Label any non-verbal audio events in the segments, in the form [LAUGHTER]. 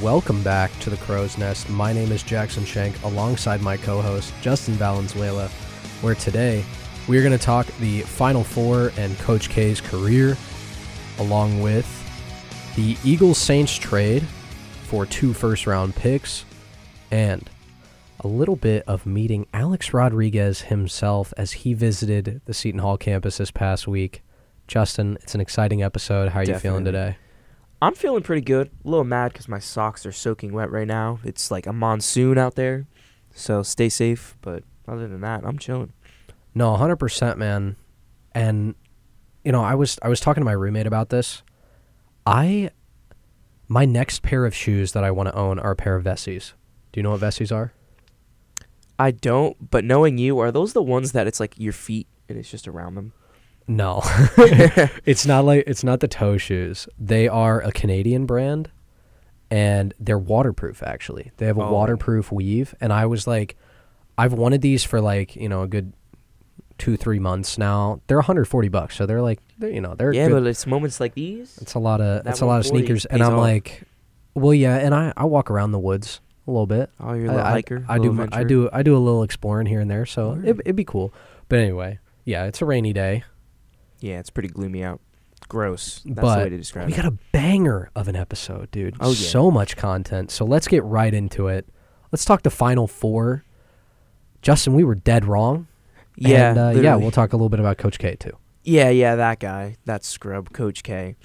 Welcome back to the Crow's Nest. My name is Jackson Shank alongside my co host, Justin Valenzuela, where today we are going to talk the Final Four and Coach K's career, along with the Eagles Saints trade for two first round picks, and a little bit of meeting Alex Rodriguez himself as he visited the Seton Hall campus this past week. Justin, it's an exciting episode. How are you feeling today? I'm feeling pretty good. A little mad because my socks are soaking wet right now. It's like a monsoon out there, so stay safe. But other than that, I'm chilling. No, hundred percent, man. And you know, I was I was talking to my roommate about this. I my next pair of shoes that I want to own are a pair of Vessis. Do you know what Vessis are? I don't, but knowing you, are those the ones that it's like your feet and it's just around them? No, [LAUGHS] [LAUGHS] it's not like it's not the toe shoes. They are a Canadian brand, and they're waterproof. Actually, they have a Oh. waterproof weave. And I was like, I've wanted these for like you know a good two three months now. They're 140 bucks, so they're like they're, you know they're yeah, good but it's moments like these. It's a lot of it's a lot of sneakers, and I'm off. like, well, yeah, and I I walk around the woods a little bit. Oh, you're a I, little I- hiker. I, do my- I do I do a little exploring here and there, so it, it'd be cool. But anyway, yeah, it's a rainy day, Yeah, it's pretty gloomy out. Gross. That's but the way to describe it. we it. got a banger of an episode, dude. Oh, yeah. so much content. So let's get right into it. Let's talk the final four. Justin, we were dead wrong. yeah, and, uh, yeah, we'll talk a little bit about Coach K too. Yeah, yeah, that guy, that scrub, Coach K.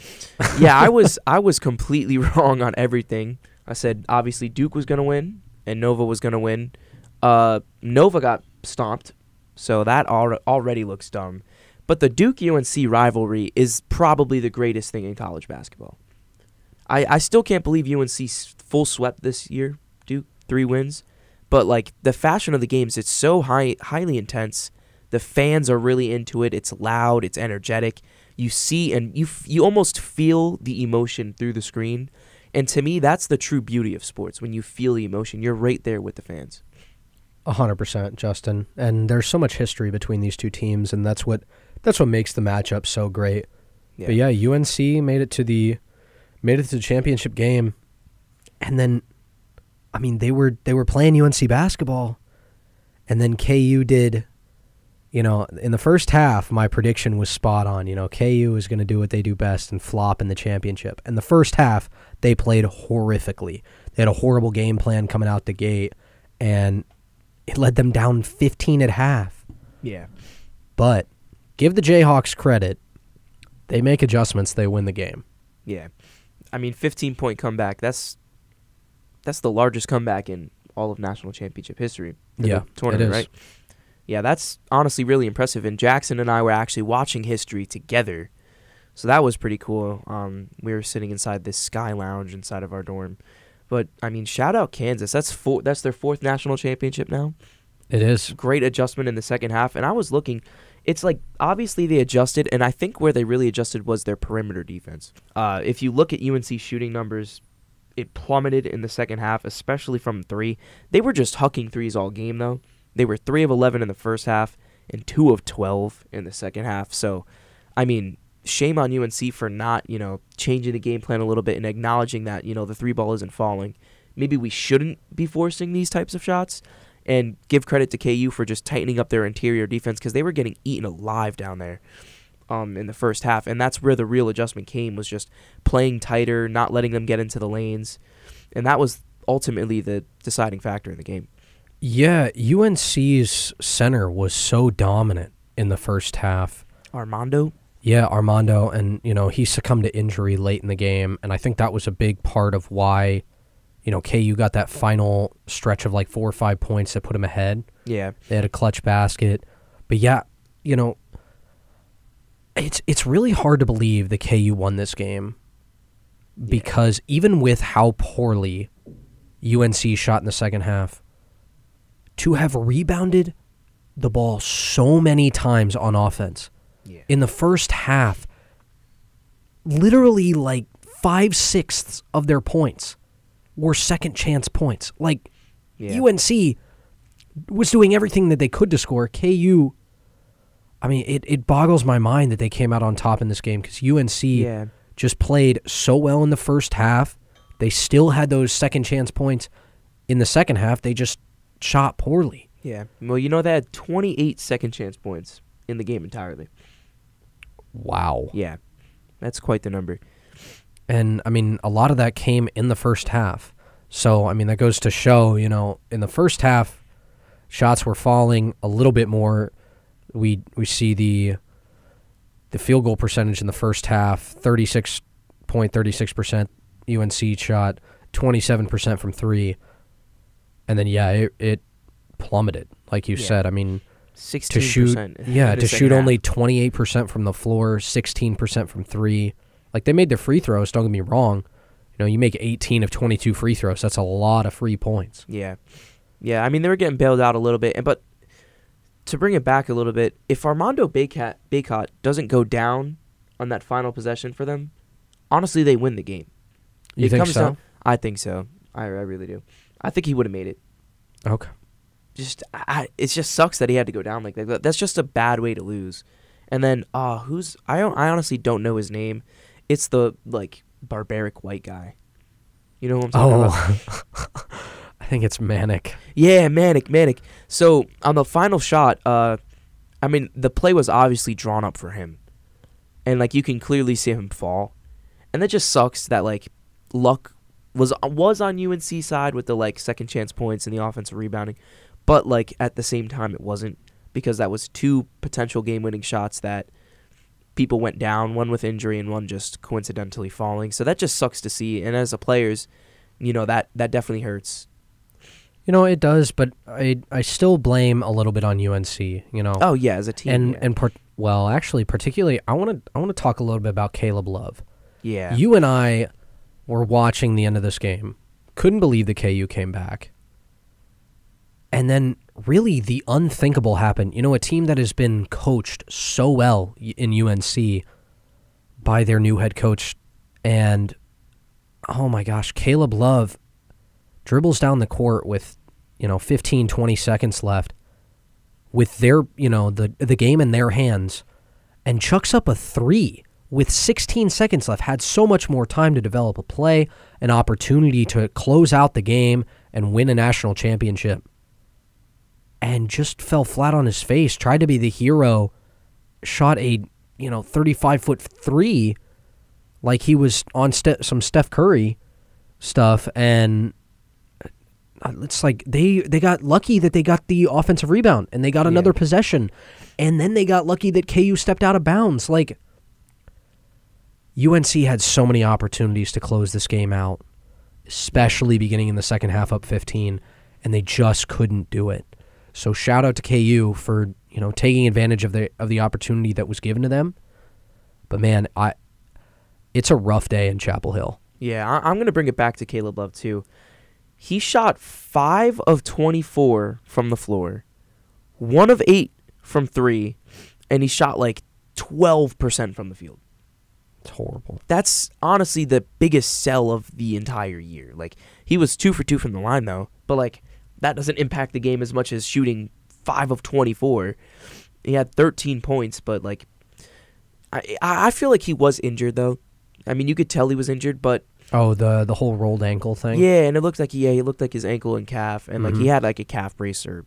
yeah, I was I was completely [LAUGHS] wrong on everything. I said obviously Duke was gonna win and Nova was gonna win. Uh, Nova got stomped, so that al- already looks dumb. But the Duke UNC rivalry is probably the greatest thing in college basketball. I I still can't believe UNC full swept this year. Duke three wins, but like the fashion of the games, it's so high highly intense. The fans are really into it. It's loud. It's energetic. You see and you f- you almost feel the emotion through the screen. And to me, that's the true beauty of sports. When you feel the emotion, you're right there with the fans. A hundred percent, Justin. And there's so much history between these two teams, and that's what that's what makes the matchup so great. But yeah, UNC made it to the made it to the championship game, and then, I mean, they were they were playing UNC basketball, and then KU did. You know, in the first half, my prediction was spot on. You know, KU is going to do what they do best and flop in the championship. And the first half, they played horrifically. They had a horrible game plan coming out the gate, and it led them down 15 at half. yeah. But give the Jayhawks credit. They make adjustments, they win the game. Yeah. I mean, 15 point comeback. That's that's the largest comeback in all of national championship history. Yeah, it tournament, is. right? Yeah, that's honestly really impressive. And Jackson and I were actually watching history together, so that was pretty cool. Um, we were sitting inside this sky lounge inside of our dorm. But I mean, shout out Kansas. That's four. That's their fourth national championship now. It is. Great adjustment in the second half. And I was looking, it's like obviously they adjusted, and I think where they really adjusted was their perimeter defense. Uh, if you look at UNC shooting numbers, it plummeted in the second half, especially from three. They were just hucking threes all game though. They were three of eleven in the first half and two of twelve in the second half. So, I mean, shame on UNC for not you know changing the game plan a little bit and acknowledging that you know the three ball isn't falling. Maybe we shouldn't be forcing these types of shots and give credit to KU for just tightening up their interior defense because they were getting eaten alive down there um, in the first half, and that's where the real adjustment came was just playing tighter, not letting them get into the lanes, and that was ultimately the deciding factor in the game. Yeah, UNC's center was so dominant in the first half. Armando, Yeah, Armando, and you know he succumbed to injury late in the game, and I think that was a big part of why, you know, KU got that final stretch of like four or five points that put him ahead. yeah, They had a clutch basket, but yeah, you know, it's it's really hard to believe that KU won this game because even with how poorly UNC shot in the second half, to have rebounded the ball so many times on offense yeah, in the first half, literally like five sixths of their points were second chance points. Like yeah. UNC was doing everything that they could to score. KU, I mean, it, it boggles my mind that they came out on top in this game because UNC yeah, just played so well in the first half, They still had those second chance points in the second half. They just shot poorly. Yeah. Well, you know they had 28 second chance points in the game entirely. Wow. Yeah. That's quite the number. And I mean, a lot of that came in the first half. So, I mean, that goes to show, you know, in the first half, shots were falling a little bit more. We we see the the field goal percentage in the first half, 36.36% UNC shot, 27% from 3. And then yeah, it, it plummeted like you Yeah. said. I mean, 16%. to shoot yeah, to shoot half. only 28% from the floor, 16% from 3. Like they made their free throws, don't get me wrong. You know, you make 18 of 22 free throws. That's a lot of free points. Yeah. Yeah, I mean they were getting bailed out a little bit, and but to bring it back a little bit, if Armando Bacot Bacot doesn't go down on that final possession for them, honestly they win the game. You it think so? down I think so. I, I really do. I think he would have made it. Okay. Just I, it just sucks that he had to go down like that. That- That's just a bad way to lose. And then uh who's I don't I honestly don't know his name. It's the like barbaric white guy. You know what I'm talking about? Oh. [LAUGHS] I think it's Manek. Yeah, Manek, Manek. So on the final shot, uh, I mean, the play was obviously drawn up for him, and like you can clearly see him fall, and that just sucks that like luck was was on UNC side with the like second chance points and the offensive rebounding, but like at the same time it wasn't because that was two potential game winning shots that people went down, one with injury and one just coincidentally falling. So that just sucks to see, and as a players, you know that that definitely hurts. You know, it does, but I I still blame a little bit on UNC, you know. Oh yeah, as a team, and yeah. and part, well, actually particularly I want to I want to talk a little bit about Caleb Love. yeah. You and I were watching the end of this game. Couldn't believe the KU came back. And then really the unthinkable happened. You know, a team that has been coached so well in UNC by their new head coach and oh my gosh, Caleb Love dribbles down the court with, you know, 15 20 seconds left with their, you know, the the game in their hands and chucks up a 3 with 16 seconds left had so much more time to develop a play, an opportunity to close out the game and win a national championship. And just fell flat on his face, tried to be the hero, shot a, you know, 35 foot 3 like he was on ste- some Steph Curry stuff and uh, it's like they they got lucky that they got the offensive rebound and they got Yeah. another possession and then they got lucky that KU stepped out of bounds like UNC had so many opportunities to close this game out especially beginning in the second half up 15 and they just couldn't do it so shout out to KU for you know taking advantage of the of the opportunity that was given to them but man I it's a rough day in Chapel Hill Yeah, I- I'm going to bring it back to Caleb Love, too. He shot 5 of 24 from the floor, 1 of 8 from 3, and he shot like 12% from the field. it's horrible That's honestly the biggest sell of the entire year. Like, he was 2 for 2 from the line, though, but like, that doesn't impact the game as much as shooting 5 of 24. He had 13 points, but like, I, I feel like he was injured, though. I mean, you could tell he was injured, but Oh, the the whole rolled ankle thing. Yeah, and it looked like yeah, he looked like his ankle and calf, and like he Mhm. had like a calf brace or,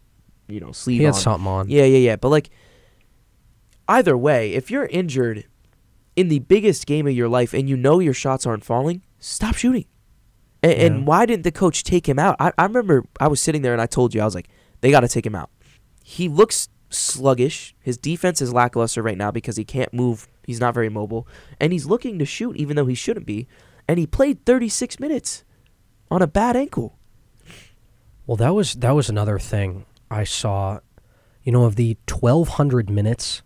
you know, sleeve he had on. something on. Yeah, yeah, yeah. But like, either way, if you're injured in the biggest game of your life and you know your shots aren't falling, stop shooting. And, Yeah. and why didn't the coach take him out? I, I remember I was sitting there and I told you I was like, they got to take him out. He looks sluggish. His defense is lackluster right now because he can't move. He's not very mobile, and he's looking to shoot even though he shouldn't be. And he played 36 minutes on a bad ankle. Well, that was that was another thing I saw. You know, of the 1200 minutes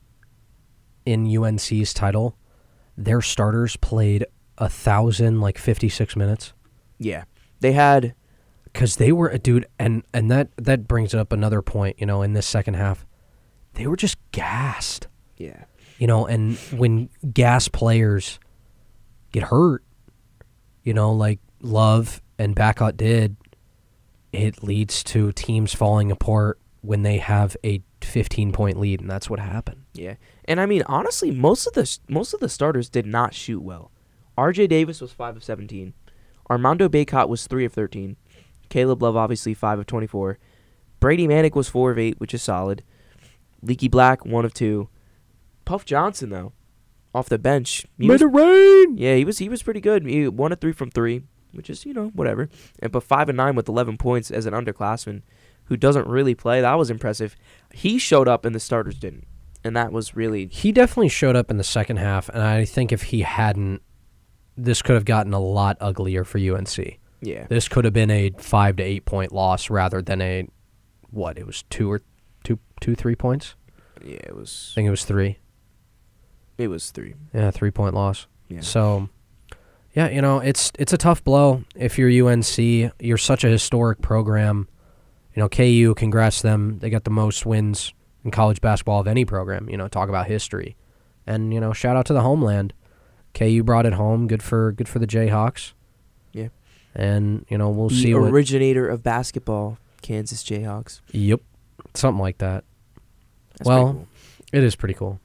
in UNC's title, their starters played a thousand like 56 minutes Yeah, they had because they were a dude, and and that that brings up another point. You know, in this second half, they were just gassed. yeah. You know, and when gas players get hurt, you know, like Love and Bacot did, it leads to teams falling apart when they have a 15 point lead, and that's what happened. Yeah, and I mean honestly, most of the most of the starters did not shoot well. R.J. Davis was five of seventeen. Armando Bacot was 3 of 13. Caleb Love, obviously, 5 of 24. Brady Manek was 4 of 8, which is solid. Leaky Black, 1 of 2. Puff Johnson, though, off the bench. He Made was, it rain! Yeah, he was he was pretty good. He 1 of 3 from 3, which is, you know, whatever. And But 5 and 9 with 11 points as an underclassman who doesn't really play. That was impressive. He showed up and the starters didn't. And that was really. He definitely showed up in the second half. And I think if he hadn't, this could have gotten a lot uglier for UNC. Yeah. This could have been a five to eight point loss rather than a what? It was two or two, two, three points. Yeah, it was. I think it was three. It was three. Yeah, three point loss. Yeah. So, yeah, you know, it's it's a tough blow if you're UNC. You're such a historic program. You know, KU, congrats them. They got the most wins in college basketball of any program. You know, talk about history, and you know, shout out to the homeland. KU brought it home. Good for good for the Jayhawks. Yeah. And you know, we'll the see. Originator what, of basketball, Kansas Jayhawks. Yep, something like that. That's well, cool. it is pretty cool.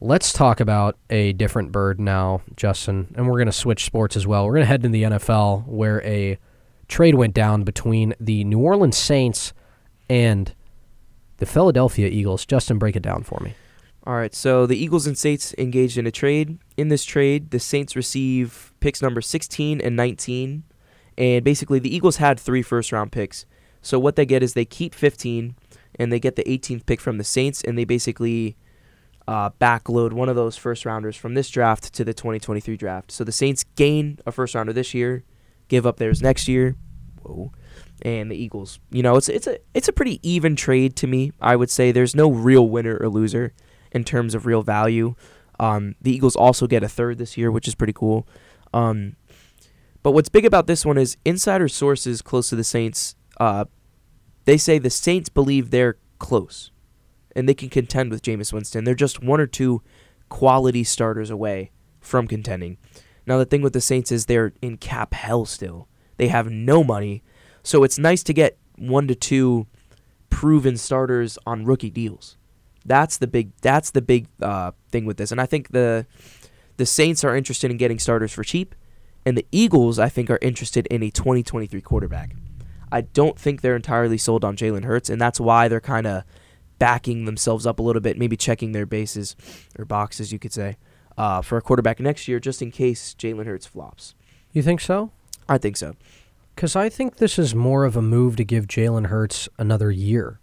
Let's talk about a different bird now, Justin, and we're going to switch sports as well. We're going to head to the NFL where a trade went down between the New Orleans Saints and the Philadelphia Eagles. Justin, break it down for me. All right, so the Eagles and Saints engaged in a trade. In this trade, the Saints receive picks number 16 and 19. And basically, the Eagles had three first round picks. So what they get is they keep 15 and they get the 18th pick from the Saints, and they basically uh, backload one of those first rounders from this draft to the 2023 draft. So the Saints gain a first rounder this year, give up theirs next year. Whoa. And the Eagles, you know, it's it's a it's a pretty even trade to me. I would say there's no real winner or loser in terms of real value. Um, the Eagles also get a third this year, which is pretty cool. Um, but what's big about this one is insider sources close to the Saints. Uh, they say the Saints believe they're close, and they can contend with Jameis Winston. They're just one or two quality starters away from contending. Now the thing with the Saints is they're in cap hell still. They have no money, so it's nice to get one to two proven starters on rookie deals. That's the big. That's the big uh, thing with this, and I think the the Saints are interested in getting starters for cheap, and the Eagles I think are interested in a 2023 quarterback. I don't think they're entirely sold on Jalen Hurts, and that's why they're kind of backing themselves up a little bit, maybe checking their bases or boxes, you could say, uh, for a quarterback next year, just in case Jalen Hurts flops. You think so? I think so. Because I think this is more of a move to give Jalen Hurts another year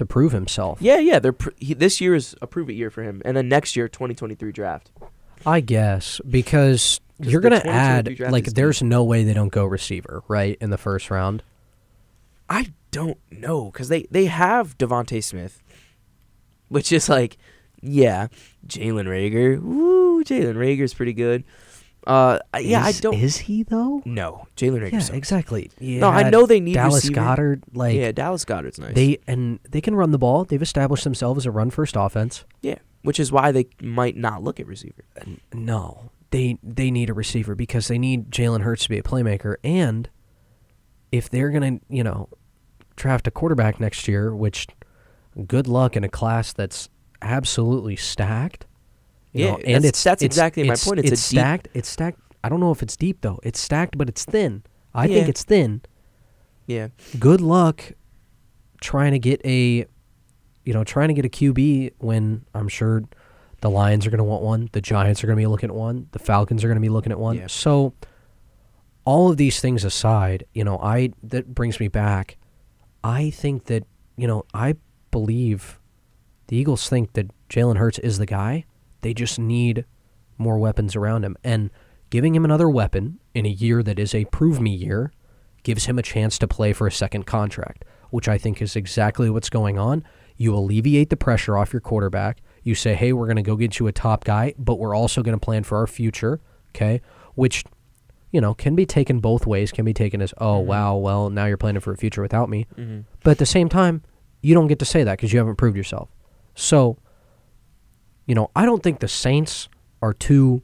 to prove himself. Yeah, yeah. They're pr- he, this year is a prove it year for him, and then next year, 2023 draft. I guess because you're gonna add like there's deep. no way they don't go receiver right in the first round. I don't know because they they have Devonta Smith, which is like, yeah, Jalen Reagor. Woo, Jalen Reagor's pretty good. Uh, yeah, is, I don't. Is he though? No, Jalen. Yeah, exactly. no, I know they need Dallas receiver. Goedert. Like, yeah, Dallas Goedert's nice. They and they can run the ball. They've established themselves as a run first offense. Yeah, which is why they might not look at receiver. No, they they need a receiver because they need Jalen Hurts to be a playmaker, and if they're gonna, you know, draft a quarterback next year, which good luck in a class that's absolutely stacked. Yeah, know, and it's that's it's, exactly it's, my point. It's, it's stacked. Deep... It's stacked. I don't know if it's deep though. It's stacked, but it's thin. I yeah. think it's thin. Yeah. Good luck trying to get a, you know, trying to get a QB when I'm sure the Lions are going to want one, the Giants are going to be looking at one, the Falcons are going to be looking at one. Yeah. So, all of these things aside, you know, I that brings me back. I think that you know I believe the Eagles think that Jalen Hurts is the guy. They just need more weapons around him. And giving him another weapon in a year that is a prove me year gives him a chance to play for a second contract, which I think is exactly what's going on. You alleviate the pressure off your quarterback. You say, hey, we're going to go get you a top guy, but we're also going to plan for our future, okay? Which, you know, can be taken both ways, can be taken as, oh, mm-hmm. wow, well, now you're planning for a future without me. Mm-hmm. But at the same time, you don't get to say that because you haven't proved yourself. So, you know, I don't think the Saints are two,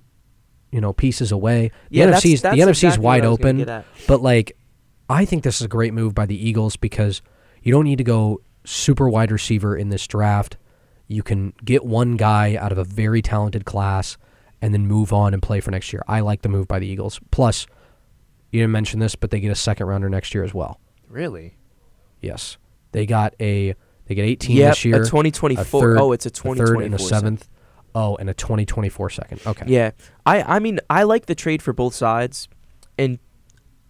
you know, pieces away. The yeah, NFC's that's, that's the NFC's exactly wide open, but like, I think this is a great move by the Eagles because you don't need to go super wide receiver in this draft. You can get one guy out of a very talented class and then move on and play for next year. I like the move by the Eagles. Plus, You didn't mention this, but they get a second rounder next year as well. Really? Yes, they got a they get 18 Yep, this year. a 2024. third- oh, it's a a 2024 third and a seventh. Oh, and a 2024 second. Okay. Yeah, I I mean I like the trade for both sides, and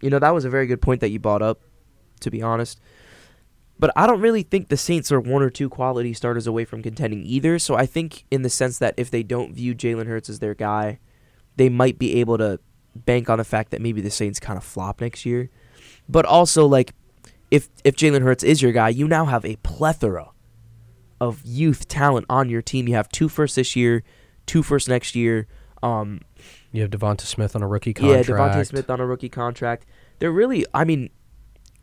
you know that was a very good point that you brought up, to be honest. But I don't really think the Saints are one or two quality starters away from contending either. So I think in the sense that if they don't view Jalen Hurts as their guy, they might be able to bank on the fact that maybe the Saints kind of flop next year. But also like if if Jalen Hurts is your guy, you now have a plethora of youth talent on your team. You have two first this year, two first next year. Um, You have Devonta Smith on a rookie contract. yeah, Devonta Smith on a rookie contract. They're really, I mean,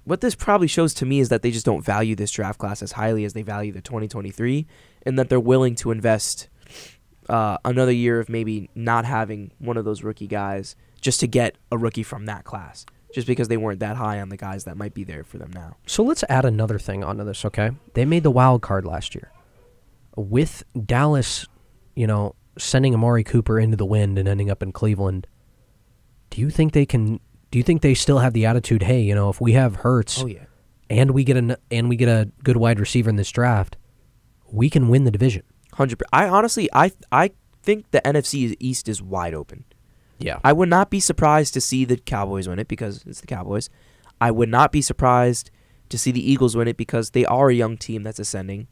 what this probably shows to me is that they just don't value this draft class as highly as they value the 2023, and that they're willing to invest uh, another year of maybe not having one of those rookie guys just to get a rookie from that class, just because they weren't that high on the guys that might be there for them now. So let's add another thing onto this, okay? They made the wild card last year. With Dallas, you know, sending Amari Cooper into the wind and ending up in Cleveland, do you think they can do you think they still have the attitude, hey, you know, if we have Hurts Oh yeah, and we get an and we get a good wide receiver in this draft, we can win the division. hundred. I honestly, I I think the NFC East is wide open. Yeah. I would not be surprised to see the Cowboys win it because it's the Cowboys. I would not be surprised to see the Eagles win it because they are a young team that's ascending.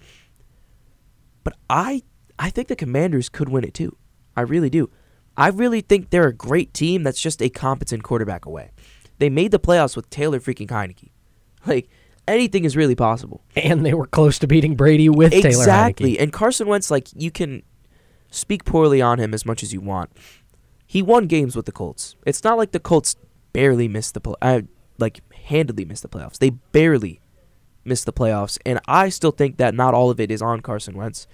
But I I think the Commanders could win it too. I really do. I really think they're a great team that's just a competent quarterback away. They made the playoffs with Taylor freaking Heineke. [LAUGHS] Like anything is really possible. And they were close to beating Brady with Taylor Exactly. And Carson Wentz, like you can speak poorly on him as much as you want. He won games with the Colts. It's not like the Colts barely missed the play, uh, like handedly missed the playoffs. They barely missed the playoffs, and I still think that not all of it is on Carson Wentz.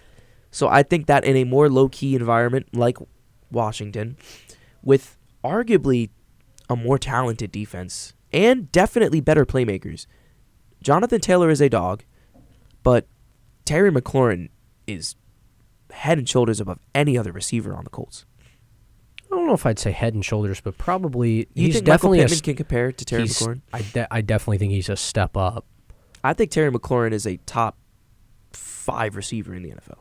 So I think that in a more low key environment like Washington, with arguably a more talented defense and definitely better playmakers, Jonathan Taylor is a dog, but Terry McLaurin is head and shoulders above any other receiver on the Colts. I don't know if I'd say head and shoulders, but probably You he's definitely Michael a can compare to Terry McLaurin? I, de- I definitely think he's a step up. I think Terry McLaurin is a top five receiver in the NFL.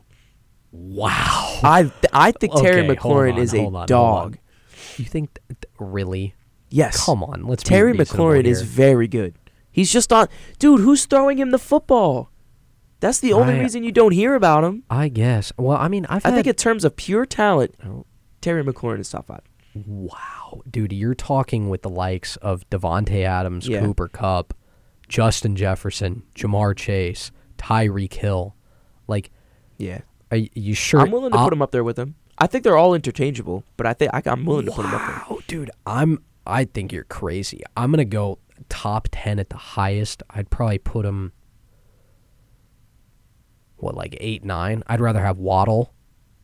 Wow. I th- I think Terry Okay, McLaurin on, is a on, dog. You think th- really? Yes. Come on, let's Terry McLaurin is very good. He's just on Dude, who's throwing him the football? That's the only I- reason you don't hear about him. I guess. Well, I mean, I've I had, think in terms of pure talent, Oh, Terry McLaurin is top five. wow, dude, you're talking with the likes of Davante Adams, Yeah. Cooper Kupp, Justin Jefferson, Ja'Marr Chase, Tyreek Hill. Like, Yeah. are you sure? I'm willing to I'll- put him up there with him. I think they're all interchangeable, but I think I, I'm willing to put him up there. Wow, dude, I'm. I think you're crazy. I'm gonna go top ten at the highest. I'd probably put him. What, like eight, nine? I'd rather have Waddle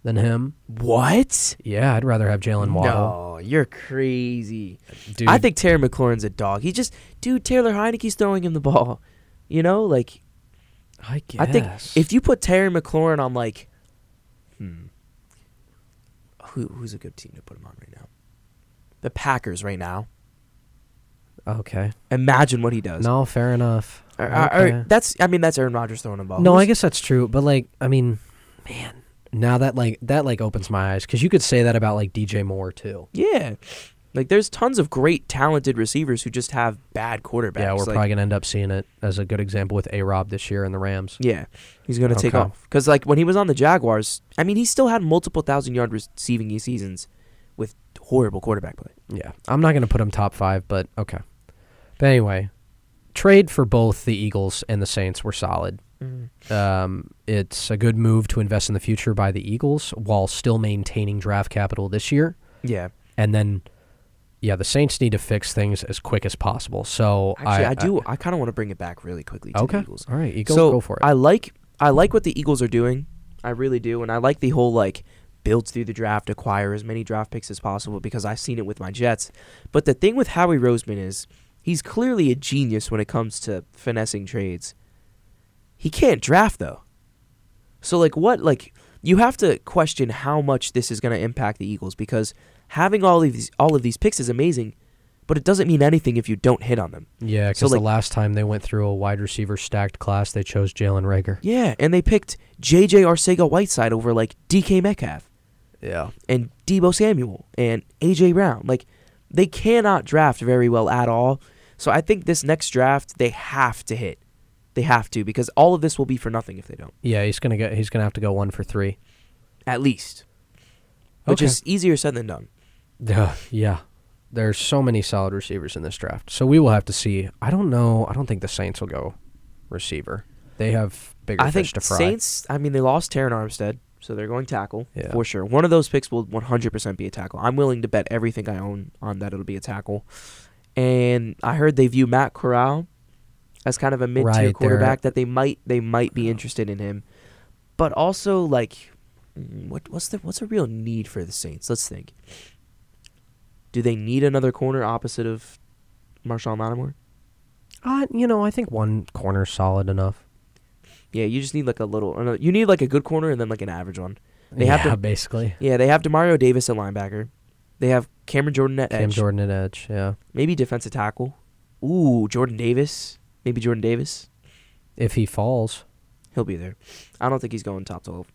than him. What? Yeah, I'd rather have Jalen Waddle. No, you're crazy. Dude, I think Terry McLaurin's a dog. He just, dude, Taylor Heineke's throwing him the ball. You know, like I guess. I think if you put Terry McLaurin on like, hmm, who who's a good team to put him on right now? The Packers right now. okay, Imagine what he does. no, fair enough. Or- or- or that's I mean that's Aaron Rodgers throwing the ball. No, I guess that's true, but like, I mean, man, now that like that like opens my eyes because you could say that about like DJ Moore too. Yeah, like there's tons of great talented receivers who just have bad quarterbacks. Yeah, we're Like, probably gonna end up seeing it as a good example with A Rob this year in the Rams. Yeah, he's gonna take Okay. off because like when he was on the Jaguars, I mean he still had multiple thousand yard receiving seasons with horrible quarterback play. Yeah, I'm not gonna put him top five, but okay. But anyway, trade for both the Eagles and the Saints were solid. Um, it's a good move to invest in the future by the Eagles while still maintaining draft capital this year. Yeah, And then, yeah, the Saints need to fix things as quick as possible. So actually, I, do. I, kind of want to bring it back really quickly to okay, the Eagles. all right, Eagles, so go for it. I like I like what the Eagles are doing. I really do, and I like the whole like build through the draft, acquire as many draft picks as possible because I've seen it with my Jets. But the thing with Howie Roseman is he's clearly a genius when it comes to finessing trades. He can't draft though. So like what like you have to question how much this is going to impact the Eagles because having all of these all of these picks is amazing, but it doesn't mean anything if you don't hit on them. Yeah, because So, like- the last time they went through a wide receiver stacked class, they chose Jalen Reagor. Yeah, and they picked J.J. Arcega Whiteside over like D.K. Metcalf Yeah. and Deebo Samuel and A.J. Brown. Like, they cannot draft very well at all. So I think this next draft they have to hit. They have to because all of this will be for nothing if they don't. Yeah, he's gonna get. He's gonna have to go one for three. At least, which Okay. is easier said than done. Yeah, yeah. There's so many solid receivers in this draft, so we will have to see. I don't know. I don't think the Saints will go receiver. They have bigger I think fish to fry. Saints. I mean, they lost Terron Armstead, so they're going tackle Yeah. for sure. One of those picks will 100% be a tackle. I'm willing to bet everything I own on that it'll be a tackle. And I heard they view Matt Corral as kind of a mid-tier Right, quarterback that they might they might be interested in him, but also like, what what's the what's a real need for the Saints? Let's think. Do they need another corner opposite of Marshon Lattimore? Uh, you know, I think one corner's solid enough. Yeah, you just need like a little. uh, You need like a good corner and then like an average one. They have to- [LAUGHS] basically. Yeah, they have Demario Davis at linebacker. They have Cameron Jordan at Cam edge. Jordan at edge. Yeah, Maybe defensive tackle. Ooh, Jordan Davis. Maybe Jordan Davis. if he falls, He'll be there. I don't think he's going top 12.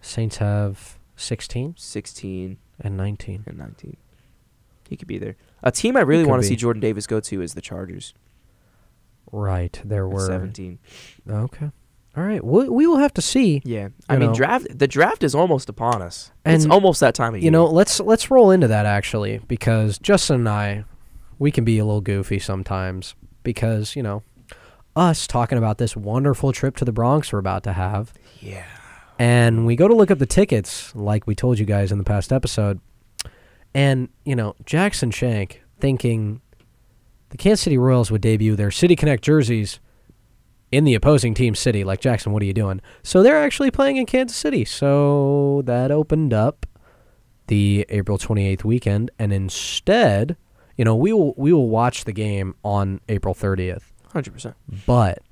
Saints have 16 16 and 19. and 19. He could be there. A team I really want to see Jordan Davis go to is the Chargers. Right, there were 17. Okay. All right. We, we will have to see. Yeah. I mean, know. draft the draft is almost upon us. And it's almost that time of You year. You know, let's let's roll into that actually because Justin and I, we can be a little goofy sometimes because you know, us talking about this wonderful trip to the Bronx we're about to have, Yeah. and we go to look up the tickets like we told you guys in the past episode, and you know, Jackson Shank thinking the Kansas City Royals would debut their City Connect jerseys in the opposing team city. Like Jackson, what are you doing? So they're actually playing in Kansas City. So that opened up the April 28th weekend, and instead, you know, we will we will watch the game on April 30th. 100%. But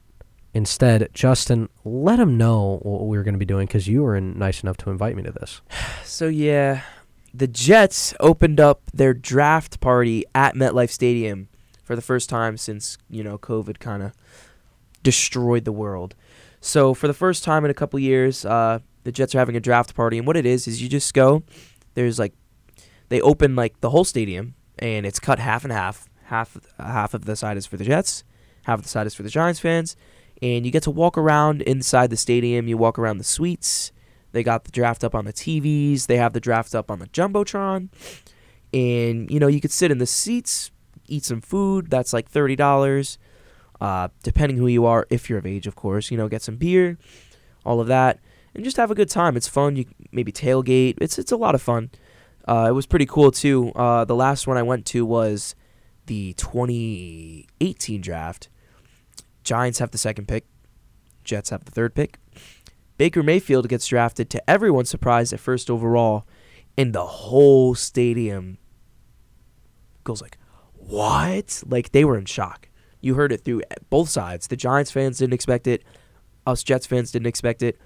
instead, Justin, let him know what we were going to be doing because you were in, nice enough to invite me to this. [SIGHS] So yeah, the Jets opened up their draft party at MetLife Stadium for the first time since you know COVID kind of destroyed the world. So for the first time in a couple years, uh, the Jets are having a draft party, and what it is is you just go. There's like they open like the whole stadium, and it's cut half and half. Half half of the side is for the Jets, half of the side is for the Giants fans, and you get to walk around inside the stadium. You walk around the suites. They got the draft up on the TVs. They have the draft up on the jumbotron, and you know you could sit in the seats, eat some food. That's like thirty dollars, uh, depending who you are. If you're of age, of course, you know, get some beer, all of that, and just have a good time. It's fun. You maybe tailgate. It's it's a lot of fun. Uh, it was pretty cool too. Uh, the last one I went to was the 2018 draft. Giants have the second pick. Jets have the third pick. Baker Mayfield gets drafted to everyone's surprise at first overall, and the whole stadium goes like, "What?" Like they were in shock. You heard it through both sides. The Giants fans didn't expect it. Us Jets fans didn't expect it.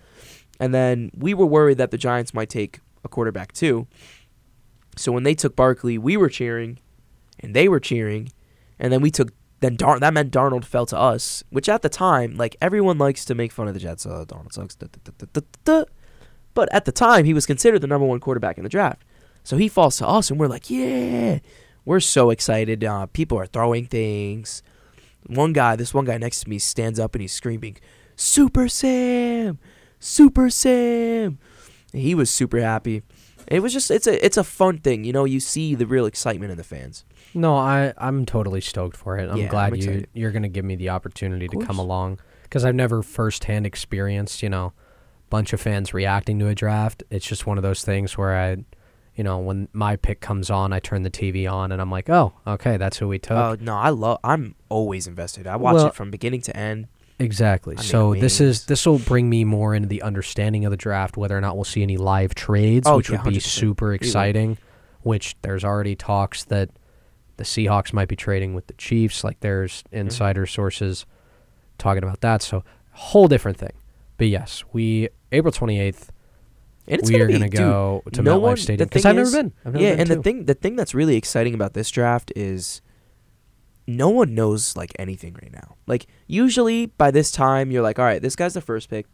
And then we were worried that the Giants might take a quarterback too. So when they took Barkley, we were cheering, and they were cheering, and then we took then Dar- that meant Darnold fell to us, which at the time, like everyone likes to make fun of the Jets. Uh, Darnold sucks. But at the time, he was considered the number one quarterback in the draft. So he falls to us, and we're like, yeah, we're so excited. Uh, people are throwing things. One guy, this one guy next to me, stands up and he's screaming, "Super Sam, Super Sam!" And he was super happy. It was just it's a it's a fun thing, you know. You see the real excitement in the fans. No, I I'm totally stoked for it. I'm Yeah, glad I'm you excited. you're going to give me the opportunity to come course. along because I've never firsthand experienced, you know, bunch of fans reacting to a draft. It's just one of those things where I, you know, when my pick comes on, I turn the TV on and I'm like, oh, okay, that's who we took. Oh no, I love. I'm always invested. I watch Well- it from beginning to end. Exactly. I mean, so this is this will bring me more into the understanding of the draft, whether or not we'll see any live trades, Oh, which yeah, would be 100%. super exciting. Which there's already talks that the Seahawks might be trading with the Chiefs. Like there's mm-hmm. insider sources talking about that. So whole different thing. But yes, we April 28th. And it's we gonna are going to dude, go to no MetLife Stadium because I've never been. I've never yeah, been and the thing the thing that's really exciting about this draft is no one knows like anything right now. Like usually by this time you're like, all right, this guy's the first pick,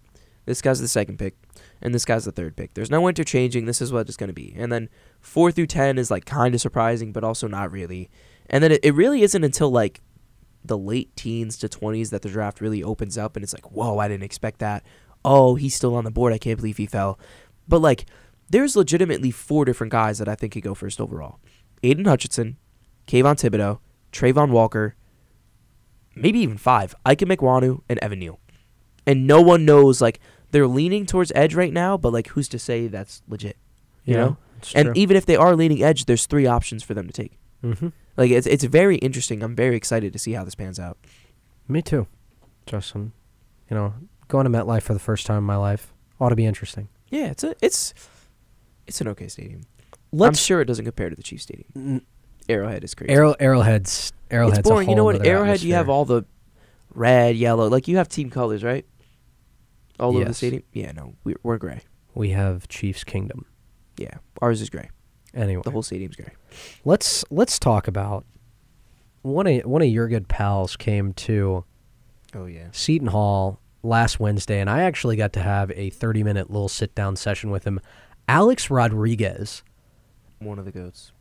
this guy's the second pick, and this guy's the third pick. There's no interchanging. This is what it's going to be. And then four through ten is like kind of surprising, but also not really. And then it, it really isn't until like the late teens to twenties that the draft really opens up, and it's like, whoa, I didn't expect that. Oh, he's still on the board. I can't believe he fell. But like, there's legitimately four different guys that I think could go first overall. Aidan Hutchinson, Kayvon Thibodeaux, Travon Walker, maybe even five. Ikem Ekwonu and Evan Neal. And no one knows like they're leaning towards edge right now, but like who's to say that's legit? You yeah, know? And true. even if they are leaning edge, there's three options for them to take. Mhm. Like it's it's very interesting. I'm very excited to see how this pans out. Me too, Justin. You know, going to MetLife for the first time in my life ought to be interesting. Yeah, it's a it's it's an okay stadium. I'm Let's sure it doesn't compare to the Chiefs Stadium. n- Arrowhead is crazy. Arrow Arrowhead's Arrowhead's it's boring. You know what? Arrowhead, you have all the red, yellow. Like you have team colors, right? All over the Yes. stadium. Yeah, no, we're, we're gray. We have Chiefs Kingdom. Yeah, ours is gray. Anyway, The whole stadium's gray. let's let's talk about one of one of your good pals came to Oh yeah. Seton Hall last Wednesday, and I actually got to have a 30 minute little sit down session with him. Alex Rodriguez. One of the goats.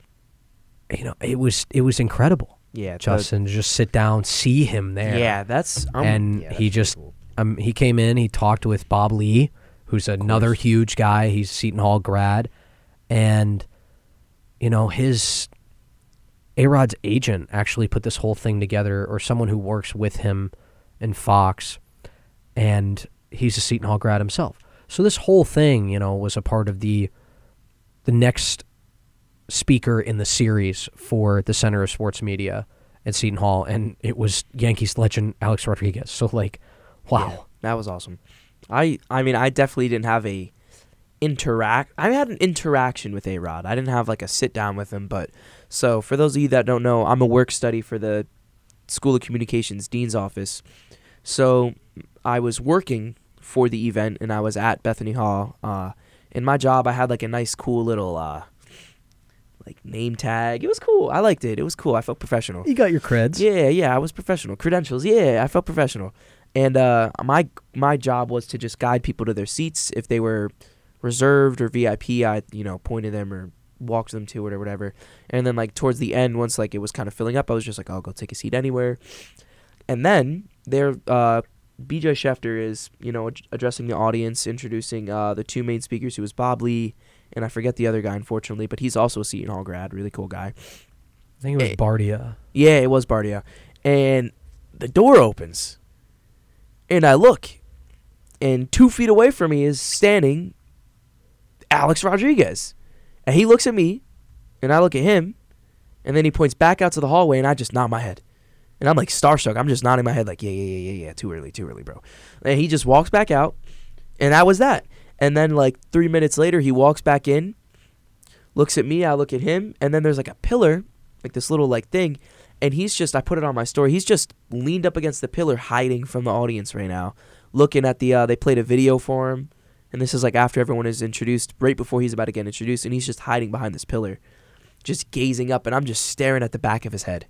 You know, it was it was incredible. Yeah, the- Justin, just sit down, see him there. Yeah, that's um, And yeah, that's he just- cool. Um, he came in, he talked with Bob Ley, who's another huge guy. He's Seton Hall grad, and you know his A Rod's agent actually put this whole thing together, or someone who works with him in Fox, and he's a Seton Hall grad himself. So this whole thing, you know, was a part of the the next speaker in the series for the Center of Sports Media at Seton Hall, and it was Yankees legend Alex Rodriguez. So like, wow. Yeah, that was awesome. I I mean I definitely didn't have a interact. I had an interaction with A Rod. I didn't have like a sit down with him, but so for those of you that don't know, I'm a work study for the School of Communications Dean's office. So I was working for the event and I was at Bethany Hall. Uh, in my job, I had like a nice, cool little uh, like name tag. It was cool. I liked it. It was cool. I felt professional. You got your creds. Yeah, yeah, I was professional. Credentials, yeah, I felt professional. And uh, my my job was to just guide people to their seats if they were reserved or VIP. I you know pointed them or walked them to it or whatever. And then like towards the end, once like it was kind of filling up, I was just like, I'll go take a seat anywhere. And then there, uh, BJ Schefter is you know ad- addressing the audience, introducing uh, the two main speakers, who was Bob Ley and I forget the other guy, unfortunately, but he's also a Seton Hall grad, really cool guy. I think it was Eh. Bardia. Yeah, it was Bardia. And the door opens. And I look. And two feet away from me is standing Alex Rodriguez. And he looks at me. And I look at him. And then he points back out to the hallway. And I just nod my head. And I'm like starstruck. I'm just nodding my head, like, yeah, yeah, yeah, yeah, yeah. Too early, too early, bro. And he just walks back out. And that was that. And then, like, three minutes later, he walks back in, looks at me. I look at him. And then there's like a pillar, like this little, like, thing and he's just I put it on my story. He's just leaned up against the pillar, hiding from the audience right now, looking at the. Uh, they played a video for him, and this is like after everyone is introduced, right before he's about to get introduced, and he's just hiding behind this pillar, just gazing up, and I'm just staring at the back of his head.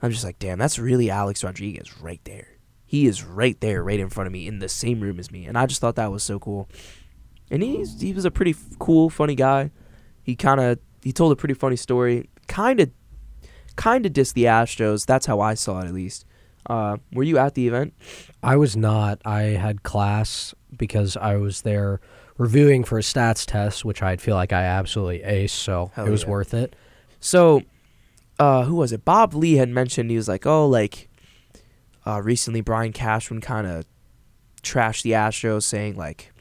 I'm just like, damn, that's really Alex Rodriguez right there. He is right there, right in front of me, in the same room as me, and I just thought that was so cool. And he's he was a pretty f- cool, funny guy. He kind of he told a pretty funny story. Kind of kind of dissed the Astros. That's how I saw it, at least. Uh, were you at the event? I was not. I had class because I was there reviewing for a stats test, which I feel like I absolutely aced, so Hell it was yeah. worth it. So, uh, who was it? Bob Ley had mentioned he was like, oh, like, uh, recently Brian Cashman kind of trashed the Astros, saying like,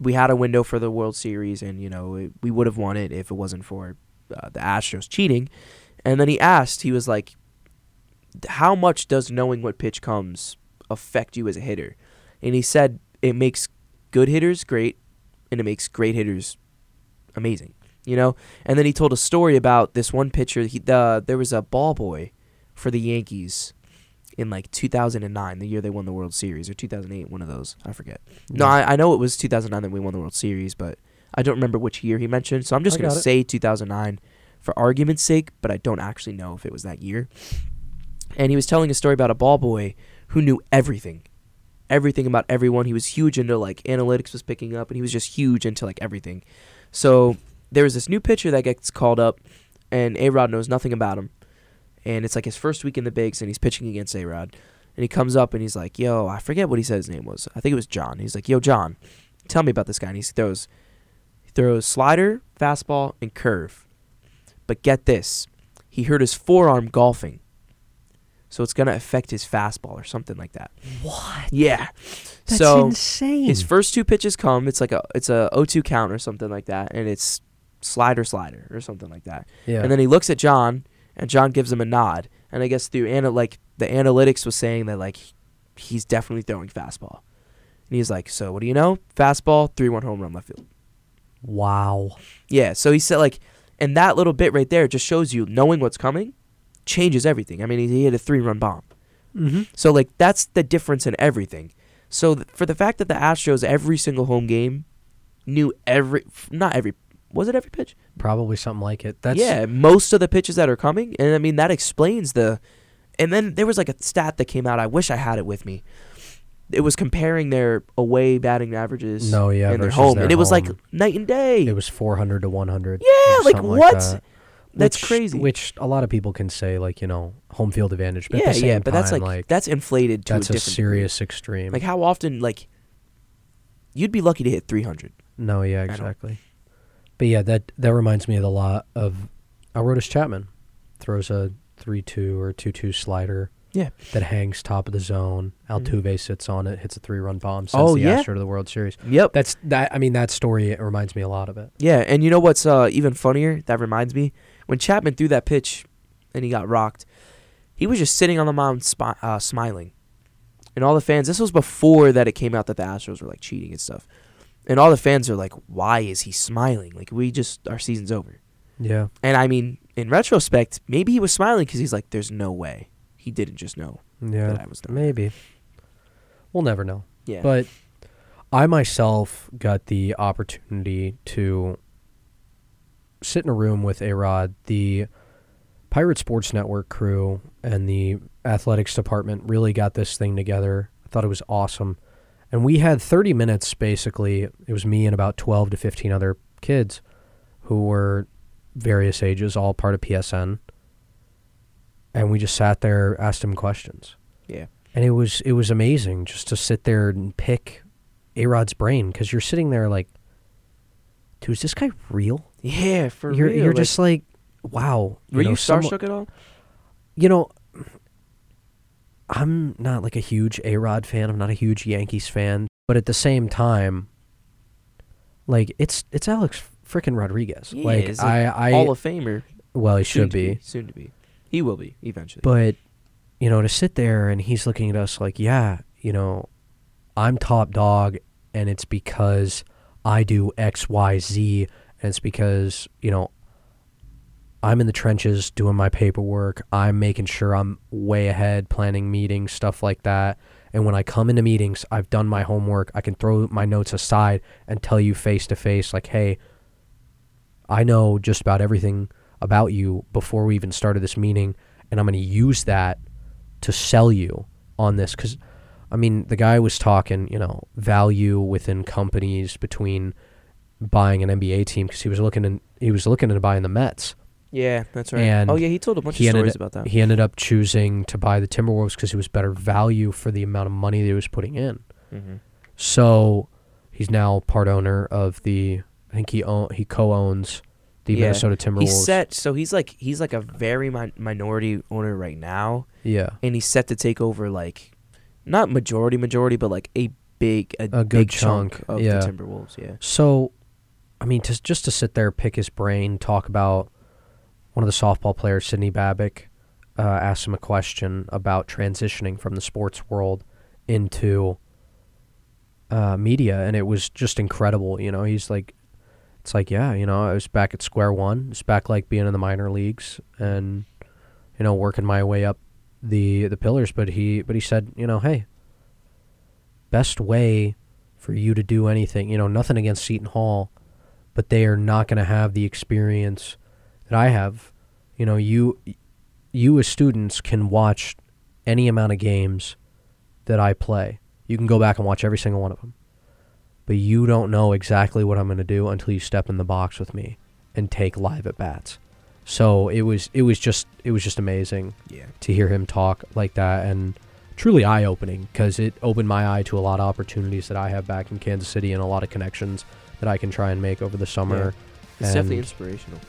we had a window for the World Series, and you know it, we would have won it if it wasn't for uh, the Astros cheating. And then he asked, he was like, how much does knowing what pitch comes affect you as a hitter? And he said it makes good hitters great, and it makes great hitters amazing. You know, and then he told a story about this one pitcher. He, the there was a ball boy for the Yankees in like 2009, the year they won the World Series, or 2008, one of those. I forget. No, I, I know it was 2009 that we won the World Series, but I don't remember which year he mentioned. So I'm just I gonna got it. say 2009 for argument's sake, but I don't actually know if it was that year. And he was telling a story about a ball boy who knew everything, everything about everyone. He was huge into like analytics was picking up, and he was just huge into like everything. So there was this new pitcher that gets called up, and A Rod knows nothing about him. And it's like his first week in the bigs, and he's pitching against A Rod. And he comes up and he's like, Yo, I forget what he said his name was. I think it was John. He's like, Yo, John, tell me about this guy. And he throws, he throws slider, fastball, and curve. But get this, he hurt his forearm golfing. So it's gonna affect his fastball or something like that. What? Yeah. That's so insane. his first two pitches come. It's like a it's a 0-2 count or something like that, and it's slider slider or something like that. yeah. And then he looks at John, and John gives him a nod. And I guess through ana- like the analytics was saying that like he's definitely throwing fastball. And he's like, so what do you know? Fastball, three one home run left field. wow. Yeah. So he said like, and that little bit right there just shows you knowing what's coming changes everything. I mean, he, he hit a three run bomb. Mm-hmm. So like that's the difference in everything. So th- for the fact that the Astros every single home game knew every not every was it every pitch? Probably something like it. That's yeah, most of the pitches that are coming, and I mean that explains the. And then there was like a stat that came out. I wish I had it with me. It was comparing their away batting averages No, yeah, and their home, their and it was like night and day. It was 400 to 100. yeah, like what? that. That's Which- crazy. Which a lot of people can say, like you know, home field advantage. But yeah, at the same yeah, but that's time, like, that's inflated to that's a a, serious extreme. Like how often like you'd be lucky to hit 300. no, yeah, exactly. But yeah, that that reminds me of a lot of Aroldis Chapman throws a three-two or two-two slider. Yeah. That hangs top of the zone. Mhm. Altuve sits on it, hits a three-run bomb, sends Oh, the yeah? Astro to the World Series. Yep. That's that. I mean, that story it reminds me a lot of it. Yeah, and you know what's uh, even funnier? That reminds me when Chapman threw that pitch and he got rocked. He was just sitting on the mound spi- uh, smiling, and all the fans. This was before that it came out that the Astros were like cheating and stuff, and all the fans are like, "Why is he smiling? Like we just our season's over." Yeah. And I mean, in retrospect, maybe he was smiling because he's like, "There's no way he didn't just know Yeah. that I was done." Maybe. We'll never know. Yeah, But I myself got the opportunity to sit in a room with A Rod, the Pirate Sports Network crew, and the athletics department really got this thing together. I thought it was awesome. And we had 30 minutes basically. It was me and about 12 to 15 other kids who were various ages, all part of PSN. And we just sat there, asked them questions yeah, and it was it was amazing just to sit there and pick A Rod's brain because you're sitting there like, dude, is this guy real? yeah. For you're real, you're like- just like, wow. were you know, someone- starstruck at all? You know, I'm not like a huge A Rod fan. I'm not a huge Yankees fan, but at the same time, like it's it's Alex freaking Rodriguez. Yeah, like I I Hall of Famer. well he Soon should to be. soon to be. He will be eventually. But, you know, to sit there and he's looking at us like, yeah, you know, I'm top dog and it's because I do X, Y, Z. And it's because, you know, I'm in the trenches doing my paperwork. I'm making sure I'm way ahead, planning meetings, stuff like that. And when I come into meetings, I've done my homework. I can throw my notes aside and tell you face to face, like, hey, I know just about everything about you before we even started this meeting, and I'm going to use that to sell you on this. Because, I mean, the guy was talking, you know, value within companies between buying an NBA team because he was looking in, he was looking into buying the Mets. Yeah, that's right. And oh yeah, he told a bunch of stories up- about that. He ended up choosing to buy the Timberwolves because it was better value for the amount of money that he was putting in. mm-hmm. So he's now part owner of the. I think he own, he co-owns the Yeah. Minnesota Timberwolves. He's set. So he's like he's like a very mi- minority owner right now, Yeah. and he's set to take over like not majority majority, but like a big a, A good big chunk, of yeah. the Timberwolves. Yeah. So, I mean, to, just to sit there, pick his brain, talk about one of the softball players, Sidney Babick, uh, asked him a question about transitioning from the sports world into uh, media, and it was just incredible. You know, he's like, it's like, yeah, you know, I was back at square one. It's back like being in the minor leagues and, you know, working my way up the the pillars, but he but he said, you know, hey, best way for you to do anything, you know, nothing against Seton Hall, but they are not going to have the experience that I have. You know, you you as students can watch any amount of games that I play. You can go back and watch every single one of them. But you don't know exactly what I'm going to do until you step in the box with me and take live at bats. So it was it was just it was just amazing Yeah. to hear him talk like that and truly eye opening because it opened my eye to a lot of opportunities that I have back in Kansas City and a lot of connections that I can try and make over the summer. It's definitely inspirational.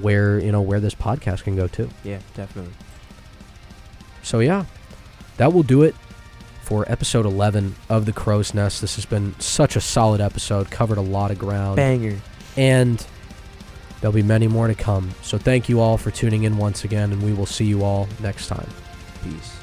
Where you know where this podcast can go too. Yeah, definitely. So yeah, that will do it for episode 11 of the Crow's Nest. This has been such a solid episode, covered a lot of ground, Banger. and there'll be many more to come. So thank you all for tuning in once again, and we will see you all next time. Peace.